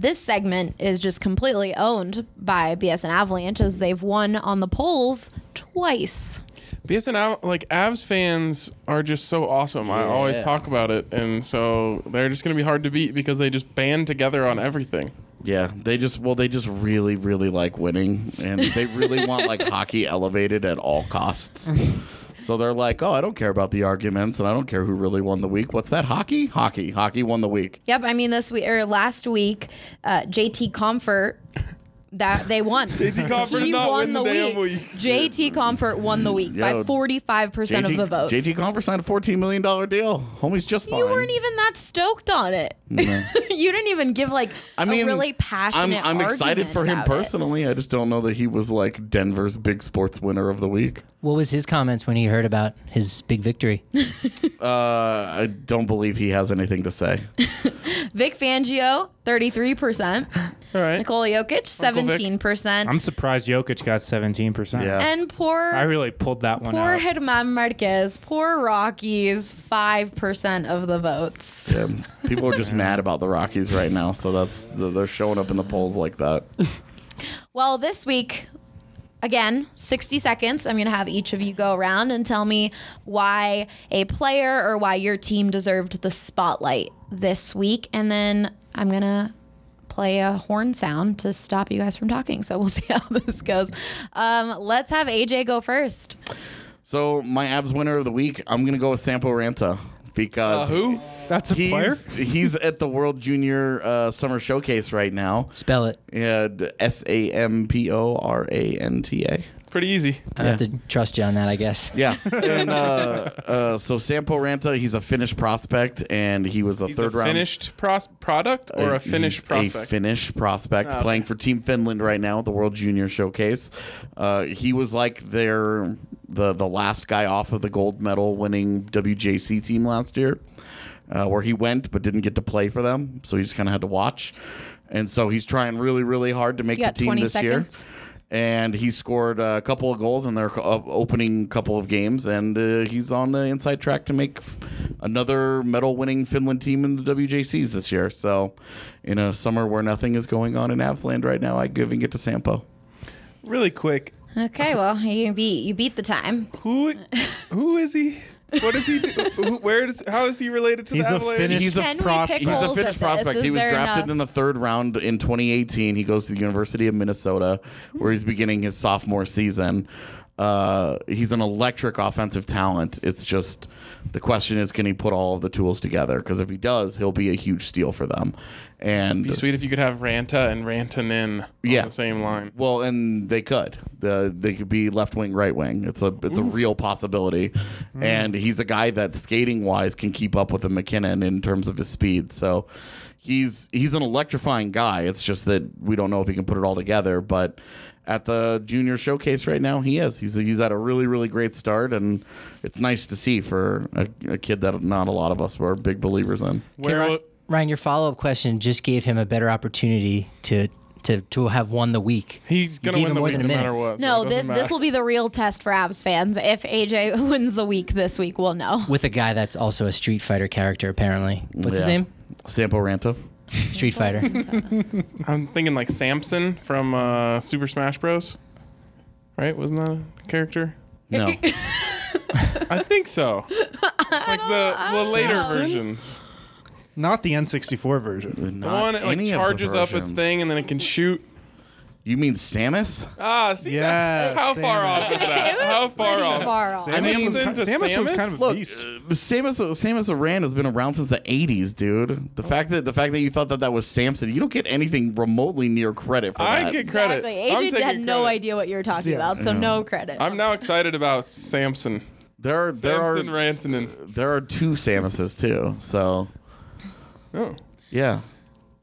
this segment is just completely owned by BSN Avalanche as they've won on the polls twice. BSN Av- like Avs fans are just so awesome. I always talk about it, and so they're just going to be hard to beat because they just band together on everything. Yeah, they just well, they just really, really like winning, and they really want like *laughs* hockey elevated at all costs. *laughs* So they're like, oh, I don't care about the arguments, and I don't care who really won the week. What's that? Hockey, hockey, hockey won the week. Yep, I mean this week or last week, uh, JT Compher that they won. *laughs* JT Compher he not won the the week. week. JT Compher won the week by forty five percent of the vote. JT Compher signed a fourteen million dollar deal. Homie's just fine. you weren't even that stoked on it. *laughs* you didn't even give like I mean, a really I'm, passionate. I'm excited for him about it. personally. I just don't know that he was like Denver's big sports winner of the week. What was his comments when he heard about his big victory? *laughs* Uh, I don't believe he has anything to say. Vic Fangio, 33%. All right. Nikola Jokic, Uncle Vic. 17%. I'm surprised Jokic got 17%. Yeah. and poor I really pulled that one out. poor out. German Marquez, poor Rockies, 5% of the votes. Yeah, people are just mad about the Rockies right now, so that's they're showing up in the polls like that. *laughs* Well, this week, again, 60 seconds. I'm going to have each of you go around and tell me why a player or why your team deserved the spotlight this week. And then I'm going to play a horn sound to stop you guys from talking. So we'll *laughs* see how this goes. Um, let's have AJ go first. So my Avs winner of the week, I'm gonna go with Sampo Ranta because Uh, who? That's a player? he's he's at the World Junior uh, Summer Showcase right now. Spell it. And S A M P O R A N T A. Pretty easy. I have to trust you on that, I guess. Yeah, and uh, *laughs* uh, so Sampo Ranta, he's a Finnish prospect, and he was a He's third a round finished pros- product or a He's finished A prospect. Finnish prospect okay. playing for Team Finland right now at the World Junior Showcase. Uh, he was like their the the last guy off of the gold medal winning WJC team last year, uh, where he went but didn't get to play for them, so he just kind of had to watch. And so he's trying really, really hard to make You the team this seconds. year. And he scored a couple of goals in their uh, opening couple of games, and uh, he's on the inside track to make f- another medal-winning Finland team in the WJCs this year. So, in a summer where nothing is going on in Avsland right now, I giving it to Sampo. Really quick, Okay, well, you beat you beat the time. Who who is he? What does he do? Who, where does how is he related to He's the a Avalanche? Finnish- He's a Can we pros- pick he's a holes Finnish this? prospect. Is He was there drafted enough? in the third round in 2018. He goes to the University of Minnesota, where he's beginning his sophomore season. Uh, he's an electric offensive talent. It's just the question is, can he put all of the tools together? Because if he does, he'll be a huge steal for them. And It'd be sweet if you could have Ranta and Rantanen on Yeah. the same line. Well, and they could. The they could be left wing, right wing. It's a it's a real possibility. Hmm. And he's a guy that skating wise can keep up with a MacKinnon in terms of his speed. So he's he's an electrifying guy. It's just that we don't know if he can put it all together. But at the junior showcase right now, he is. He's he's at a really really great start, and it's nice to see for a, a kid that not a lot of us were big believers in. Where Ryan, Ryan, your follow up question just gave him a better opportunity to to to have won the week. he's You gonna win the more week than no a minute. matter what. No, it this doesn't this will be the real test for Avs fans. If AJ *laughs* wins the week this week, we'll know. with a guy that's also a Street Fighter character. Apparently, what's his name? Sampo Ranta. Street Fighter. *laughs* I'm thinking like Samson from uh, Super Smash Bros. Right? Wasn't that a character? No. *laughs* I think so. like the, the later versions. Not the N64 version. The Not one that like any of the charges up its versions. thing and then it can shoot. You mean Samus? Ah, see Yeah, that? How far off is that? How far off? Far off. Samson Samus was to kind- Samus was kind of a Look, beast. uh, Samus Samus Aran has been around since the '80s, dude. The fact that the fact that you thought that that was Samson, you don't get anything remotely near credit for that. I get credit. Exactly. I'm AJ had no credit. idea what you were talking Yeah. about, so no credit. I'm now excited about Samson. there are there are Rantanen. there are two Samuses too. So Oh. yeah,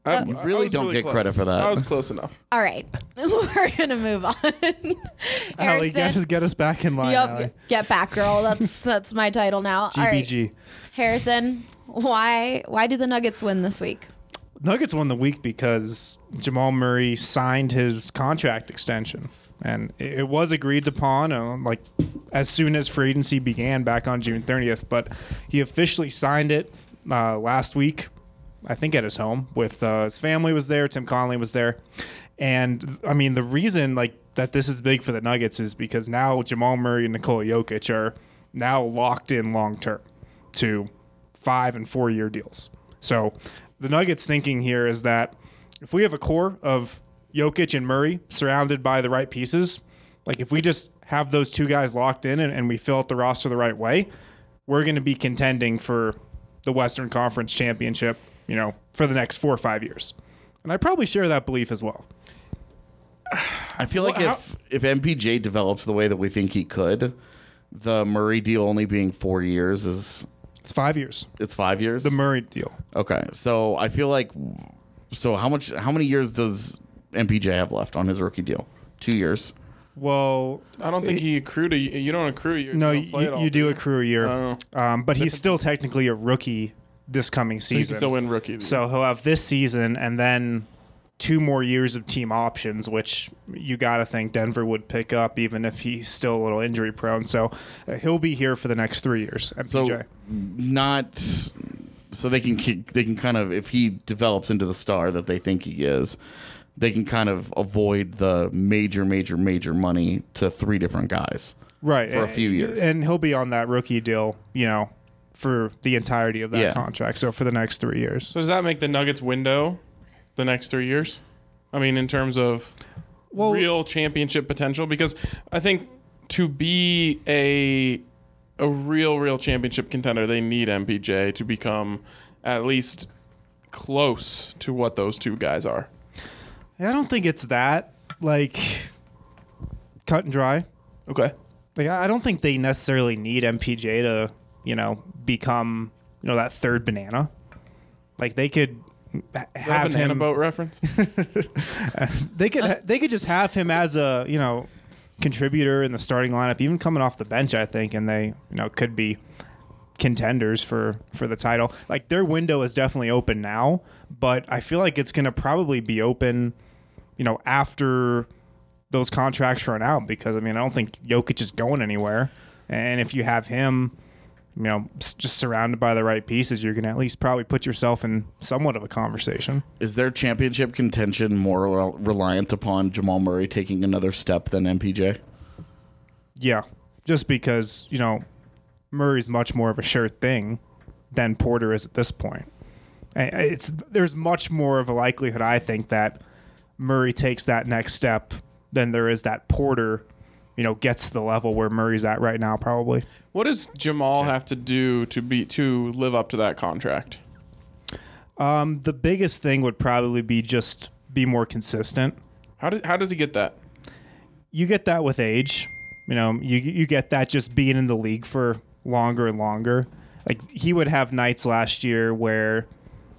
I, You I really was don't get close. credit for that. I was close enough. All right, *laughs* we're gonna move on. *laughs* Allie, get us, get us back in line, Allie. yep, get back, girl. That's *laughs* that's my title now. All right, GBG. Harrison, why why did the Nuggets win this week? Nuggets won the week because Jamal Murray signed his contract extension, and it it was agreed upon uh, like as soon as free agency began back on June 30th. But he officially signed it uh, last week, I think at his home with uh, his family was there. Tim Connelly was there, and I mean the reason like that this is big for the Nuggets is because now Jamal Murray and Nikola Jokic are now locked in long term to five and four year deals. So the Nuggets thinking here is that if we have a core of Jokic and Murray surrounded by the right pieces, like if we just have those two guys locked in and, and we fill out the roster the right way, we're going to be contending for the Western Conference championship, you know, for the next four or five years. And I probably share that belief as well. I feel like Well, if if MPJ develops the way that we think he could, the Murray deal only being four years is It's five years. it's five years. The Murray deal. Okay, so I feel like so how much how many years does MPJ have left on his rookie deal? Two years. Well, I don't think he accrued a. You don't accrue. You no, don't play it you, you do you? accrue a year, Oh. um, but he's still technically a rookie this coming So he season. can still win rookie. So he'll have this season and then two more years of team options, which you got to think Denver would pick up, even if he's still a little injury prone. So uh, he'll be here for the next three years. So not so they can they can kind of if he develops into the star that they think he is, they can kind of avoid the major major major money to three different guys. right for a few years. and he'll be on that rookie deal, you know, for the entirety of that Yeah. contract. So for the next three years. So does that make the Nuggets window the next three years? I mean, in terms of Well- real championship potential, because I think to be a a real real championship contender, they need MPJ to become at least close to what those two guys are. I don't think it's that like cut and dry. Okay. Like I I don't think they necessarily need MPJ to, you know, become, you know, that third banana. Like they could ha- Is that a have banana him boat reference. *laughs* they could ha- they could just have him as a, you know, contributor in the starting lineup, even coming off the bench, I think, and they, you know, could be contenders for for the title. Like their window is definitely open now, but I feel like it's going to probably be open, you know, after those contracts run out because I mean, I don't think Jokic is going anywhere. And if you have him, you know, just surrounded by the right pieces, you're going to at least probably put yourself in somewhat of a conversation. Is their championship contention more rel- reliant upon Jamal Murray taking another step than MPJ? Yeah, just because you know Murray's much more of a sure thing than Porter is at this point. It's there's much more of a likelihood I think that Murray takes that next step than there is that Porter, you know, gets to the level where Murray's at right now. Probably. What does Jamal have to do to be to live up to that contract? Um, the biggest thing would probably be just be more consistent. How does how does he get that? you get that with age. You know, you you get that just being in the league for longer and longer. Like he would have nights last year where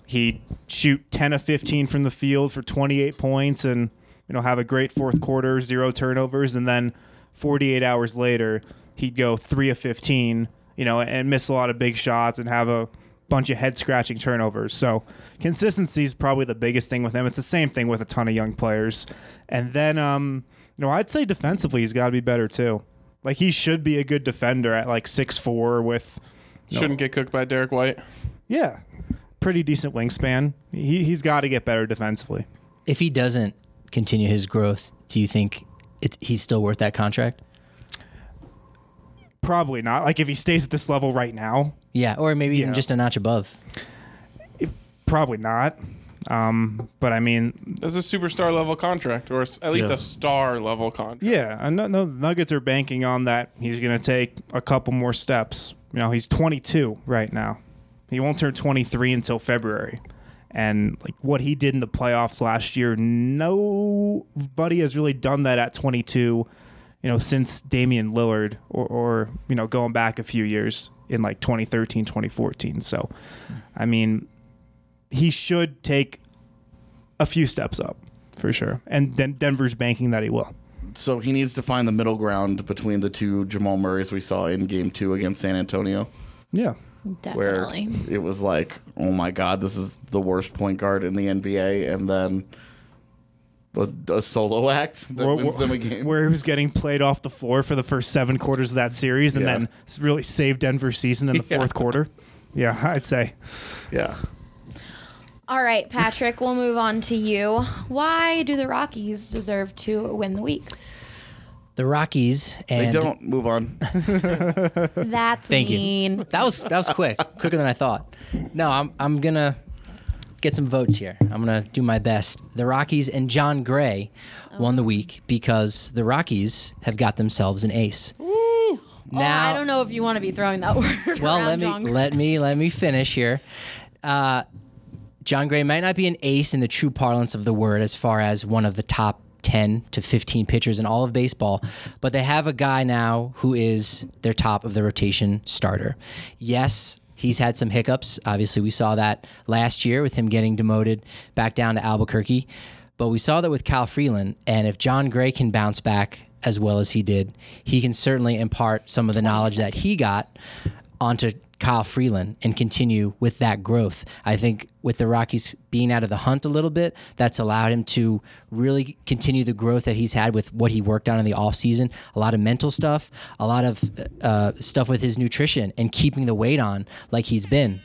he'd shoot 10 of 15 from the field for 28 points and you know have a great fourth quarter, zero turnovers and then 48 hours later he'd go 3 of 15, you know, and miss a lot of big shots and have a bunch of head scratching turnovers. So consistency is probably the biggest thing with him. It's the same thing with a ton of young players. And then um you know, I'd say defensively he's got to be better too. Like he should be a good defender at like six four with you Shouldn't get cooked by Derrick White. yeah, pretty decent wingspan. He he's got to get better defensively. If he doesn't continue his growth, do you think it, he's still worth that contract? Probably not. Like if he stays at this level right now, Yeah, or maybe even Yeah. just a notch above. probably not. Um, but I mean, That's a superstar level contract, or at least Yeah. a star level contract. yeah, and no, no, the Nuggets are banking on that. He's going to take a couple more steps. You know, he's 22 right now. He won't turn 23 until February. And like what he did in the playoffs last year, nobody has really done that at 22. You know, since Damian Lillard, or, or you know, going back a few years in like 2013, 2014. So, I mean, he should take a few steps up for sure. And then Denver's banking that he will. So he needs to find the middle ground between the two Jamal Murrays we saw in Game Two against San Antonio. Yeah. Where Definitely. it was like, oh my god, this is the worst point guard in the NBA, and then a, a solo act that Where- wins them a game. Where he was getting played off the floor for the first seven quarters of that series and Yeah. then really saved Denver's season in the *laughs* Yeah. fourth quarter. Yeah, I'd say. Yeah. All right, Patrick, we'll move on to you. Why do the Rockies deserve to win the week? The Rockies They and don't move on. *laughs* That's Thank mean. you. That was that was quick, quicker than I thought. No, I'm I'm gonna get some votes here. I'm gonna do my best. The Rockies and Jon Gray won the week because the Rockies have got themselves an ace. oh, Now, I don't know if you want to be throwing that *laughs* word. well, let me John. let me let me finish here. Uh, Jon Gray might not be an ace in the true parlance of the word, as far as one of the top 10 to 15 pitchers in all of baseball, but they have a guy now who is their top of the rotation starter. Yes, he's had some hiccups. Obviously, we saw that last year with him getting demoted back down to Albuquerque, but we saw that with Kyle Freeland. And if Jon Gray can bounce back as well as he did, he can certainly impart some of the knowledge that he got onto Kyle Freeland and continue with that growth. I think with the Rockies being out of the hunt a little bit, that's allowed him to really continue the growth that he's had with what he worked on in the offseason. A lot of mental stuff, a lot of uh, stuff with his nutrition and keeping the weight on like he's been.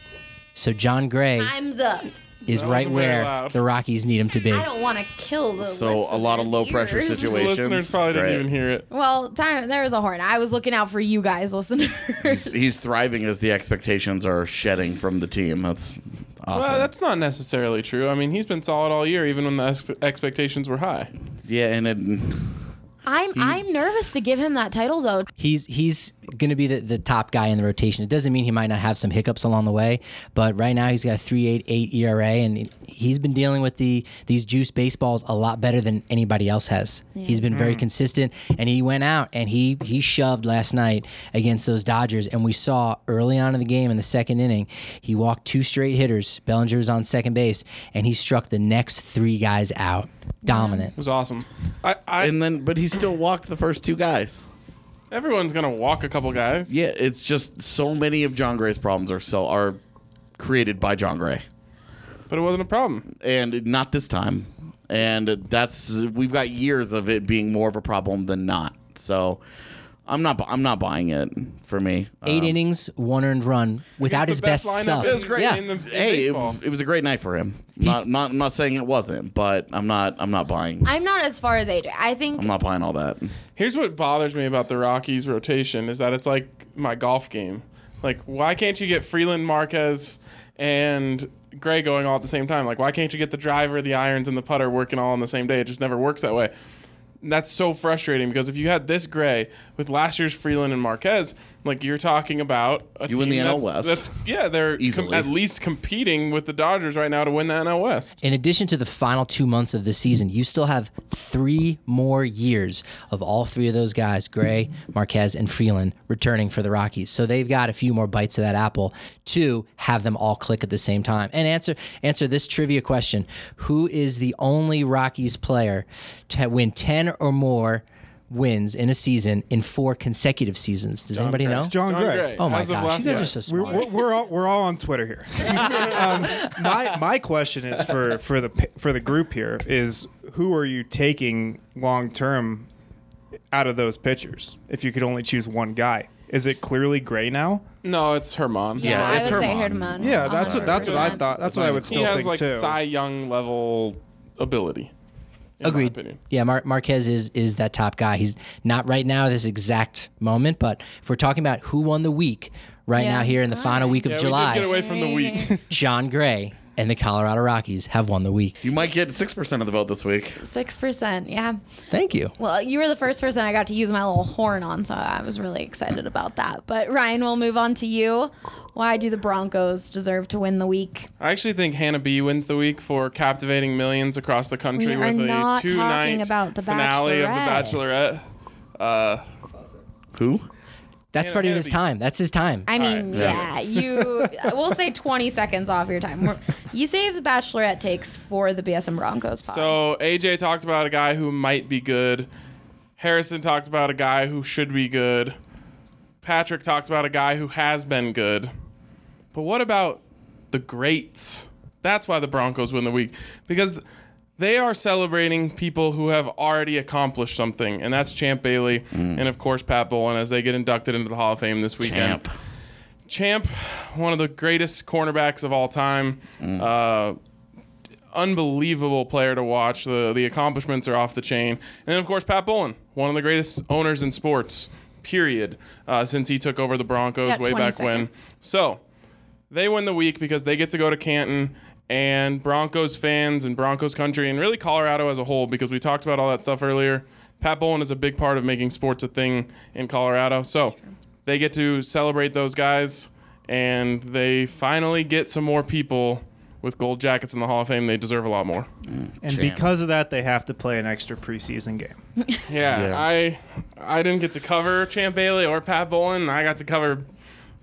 So Jon Gray Time's up. Is That right where loud. the Rockies need him to be. I don't want to kill the So a lot of low pressure listeners' ears. situations. Listeners probably Great. didn't even hear it. Well, time there was a horn. I was looking out for you guys, listeners. He's, he's thriving as the expectations are shedding from the team. That's awesome. Well, that's not necessarily true. I mean, he's been solid all year, even when the ex- expectations were high. yeah, and it, I'm I'm nervous to give him that title though. he's he's going to be the, the top guy in the rotation. It doesn't mean he might not have some hiccups along the way, but right now he's got a 3.88 ERA and he's been dealing with the these juice baseballs a lot better than anybody else has. He's been very mm. consistent and he went out and he he shoved last night against those Dodgers and we saw early on in the game in the second inning, he walked two straight hitters. Bellinger was on second base and he struck the next 3 guys out. Dominant. It was awesome. I, I and then but he still walked the first two guys. everyone's gonna walk a couple guys. Yeah, it's just so many of Jon Gray's problems are so are created by Jon Gray. but it wasn't a problem. and not this time. And that's we've got years of it being more of a problem than not. So I'm not. I'm not buying it for me. Eight Um, innings, one earned run without his best best, lineup stuff. It was great Yeah. in the- in Hey, it, it was a great night for him. Not, not. I'm not saying it wasn't, but I'm not. I'm not buying. I'm not as far as AJ. I think I'm not buying all that. Here's what bothers me about the Rockies rotation is that it's like my golf game. Like, why can't you get Freeland, Marquez, and Gray going all at the same time? Like, why can't you get the driver, the irons, and the putter working all on the same day? It just never works that way. That's so frustrating because if you had this Gray with last year's Freeland and Marquez, like you're talking about a You team win the NL that's, West. That's yeah, they're com- at least competing with the Dodgers right now to win the NL West. In addition to the final two months of the season, you still have three more years of all three of those guys, Gray, Marquez, and Freeland, returning for the Rockies. So they've got a few more bites of that apple to have them all click at the same time. And answer answer this trivia question: Who is the only Rockies player to win ten or more? Wins in a season in four consecutive seasons. Does anybody Gray. know? John John Gray. Gray. Oh my gosh, you guys year. are so We're, smart. we're, we're, all, we're all on Twitter here. *laughs* um, my my question is for for the for the group here is who are you taking long term out of those pitchers? If you could only choose one guy, is it clearly Gray now? No, it's Herman. yeah, I it's would say Herman. Herman. Yeah, that's what that's what I thought. That's what I would still he still has think like too. Cy Young level ability. In my Agreed. opinion. Yeah, Mar- Marquez is is that top guy. He's not right now this exact moment, but if we're talking about who won the week right Yeah. now here in the final week of Yeah, we July, did get away from the week. Jon Gray and the Colorado Rockies have won the week. You might get six percent of the vote this week. Six percent. Yeah. Thank you. Well, you were the first person I got to use my little horn on, so I was really excited about that. But Ryan, we'll move on to you. Why do the Broncos deserve to win the week? I actually think Hannah B wins the week for captivating millions across the country We with a two-night talking about The finale of The Bachelorette. Bachelorette. Uh, Who? That's part of his Beach. time. That's his time. I mean, yeah. yeah, you. *laughs* We'll say twenty seconds off your time. We're- You save the Bachelorette takes for the BSN Broncos. Pod. So AJ talked about a guy who might be good. Harrison talked about a guy who should be good. Patrick talked about a guy who has been good. But what about the greats? That's why the Broncos win the week because they are celebrating people who have already accomplished something, and that's Champ Bailey and of course Pat Bowlen as they get inducted into the Hall of Fame this weekend. Champ. Champ, one of the greatest cornerbacks of all time. Uh, unbelievable player to watch. The the accomplishments are off the chain. And then of course Pat Bowlen, one of the greatest owners in sports. Period. Uh, since he took over the Broncos way 20 back when. So they win the week because they get to go to Canton and Broncos fans and Broncos country and really Colorado as a whole because we talked about all that stuff earlier. Pat Bowlen is a big part of making sports a thing in Colorado. So they get to celebrate those guys and they finally get some more people with gold jackets in the Hall of Fame. They deserve a lot more. and Champ. because of that, they have to play an extra preseason game. *laughs* Yeah, Yeah. I I didn't get to cover Champ Bailey or Pat Bowlen. I got to cover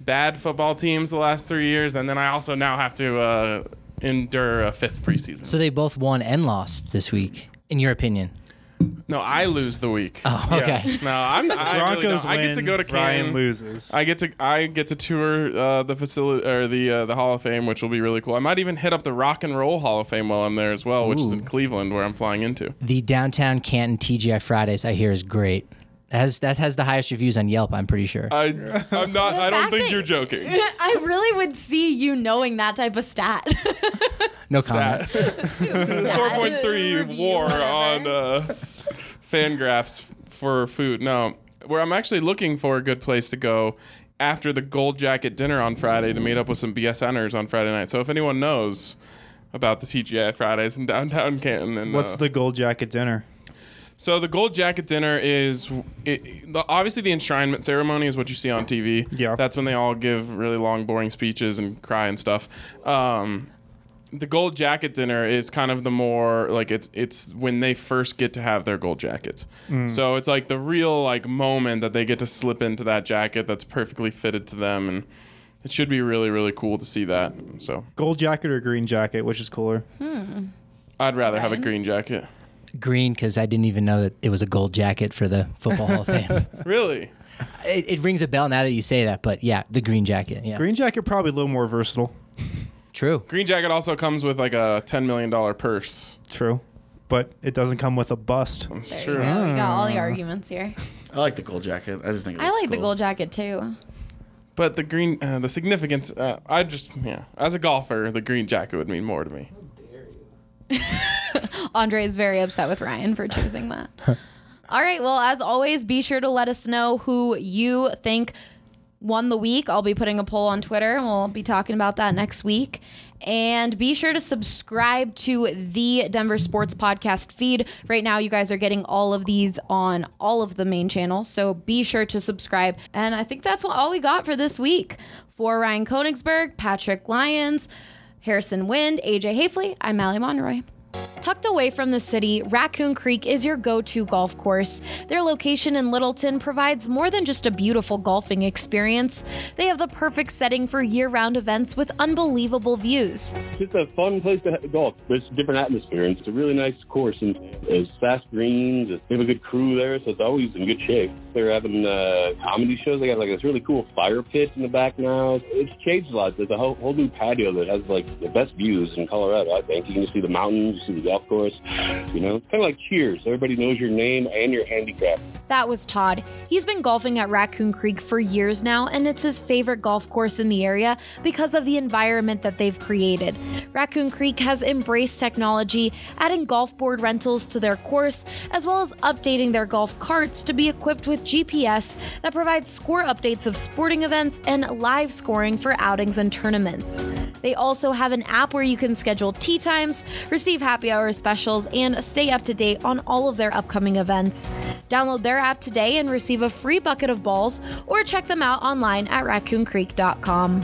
bad football teams the last three years, and then I also now have to uh, endure a fifth preseason. So they both won and lost this week, in your opinion. no, I lose the week. Oh, okay. No, I'm. I really Broncos don't. I get to go to Ryan Canton. loses. I get to I get to tour uh, the facility or the uh, the Hall of Fame, which will be really cool. I might even hit up the Rock and Roll Hall of Fame while I'm there as well, which is in Cleveland, where I'm flying into. The downtown Canton TGI Fridays, I hear, is great. That has, that has the highest reviews on Yelp, I'm pretty sure. I I'm not. I don't think you're joking. *laughs* I really would see you knowing that type of stat. *laughs* no comment. Four point three war on uh, Fangraphs for food. No, where I'm actually looking for a good place to go after the Gold Jacket dinner on Friday to meet up with some BSNers on Friday night. So if anyone knows about the TGI Fridays in downtown Canton, and What's uh, the gold jacket dinner? So the Gold Jacket dinner is it, the, obviously the enshrinement ceremony is what you see on TV. Yeah. that's when they all give really long, boring speeches and cry and stuff. Um, the Gold Jacket dinner is kind of the more like it's it's when they first get to have their gold jackets. So it's like the real like moment that they get to slip into that jacket that's perfectly fitted to them and. It should be really, really cool to see that. So Gold jacket or green jacket, which is cooler? I'd rather have a green jacket. Green, because I didn't even know that it was a gold jacket for the Football Hall of Fame. *laughs* *laughs* Really? It, it rings a bell now that you say that, but yeah, the green jacket. Yeah, Green jacket probably a little more versatile. true. Green jacket also comes with like a ten million dollar purse. True. but it doesn't come with a bust. That's There true. you go. We got all the arguments here. I like the gold jacket. I just think it I looks like the gold jacket too. But the green, uh, the significance, uh, I just, yeah, as a golfer, the green jacket would mean more to me. *laughs* Andre is very upset with Ryan for choosing that. *laughs* All right. Well, as always, be sure to let us know who you think won the week. I'll be putting a poll on Twitter and we'll be talking about that next week. And be sure to subscribe to the Denver Sports Podcast feed. Right now, you guys are getting all of these on all of the main channels. So be sure to subscribe. And I think that's all we got for this week. For Ryan Koenigsberg, Patrick Lyons, Harrison Wind, AJ Haefele, I'm Allie Monroy. Tucked away from the city, Raccoon Creek is your go to golf course. Their location in Littleton provides more than just a beautiful golfing experience. They have the perfect setting for year round events with unbelievable views. It's a fun place to golf. It's a different atmosphere, it's a really nice course. And there's fast greens. They have a good crew there, so it's always in good shape. They're having uh, comedy shows. They got like this really cool fire pit in the back now. It's changed a lot. There's a whole, whole new patio that has like the best views in Colorado. I think you can see the mountains, see the golf course. You know, kind of like Cheers. Everybody knows your name and your handicap. That was Todd. He's been golfing at Raccoon Creek for years now, and it's his favorite golf course in the area because of the environment that they've created. Raccoon Creek has embraced technology, adding golf board rentals to their course, as well as updating their golf carts to be equipped with GPS that provides score updates of sporting events and live scoring for outings and tournaments. They also have an app where you can schedule tee times, receive happy hour specials, and stay up to date on all of their upcoming events. Download their app today and receive a free bucket of balls, or check them out online at raccooncreek.com.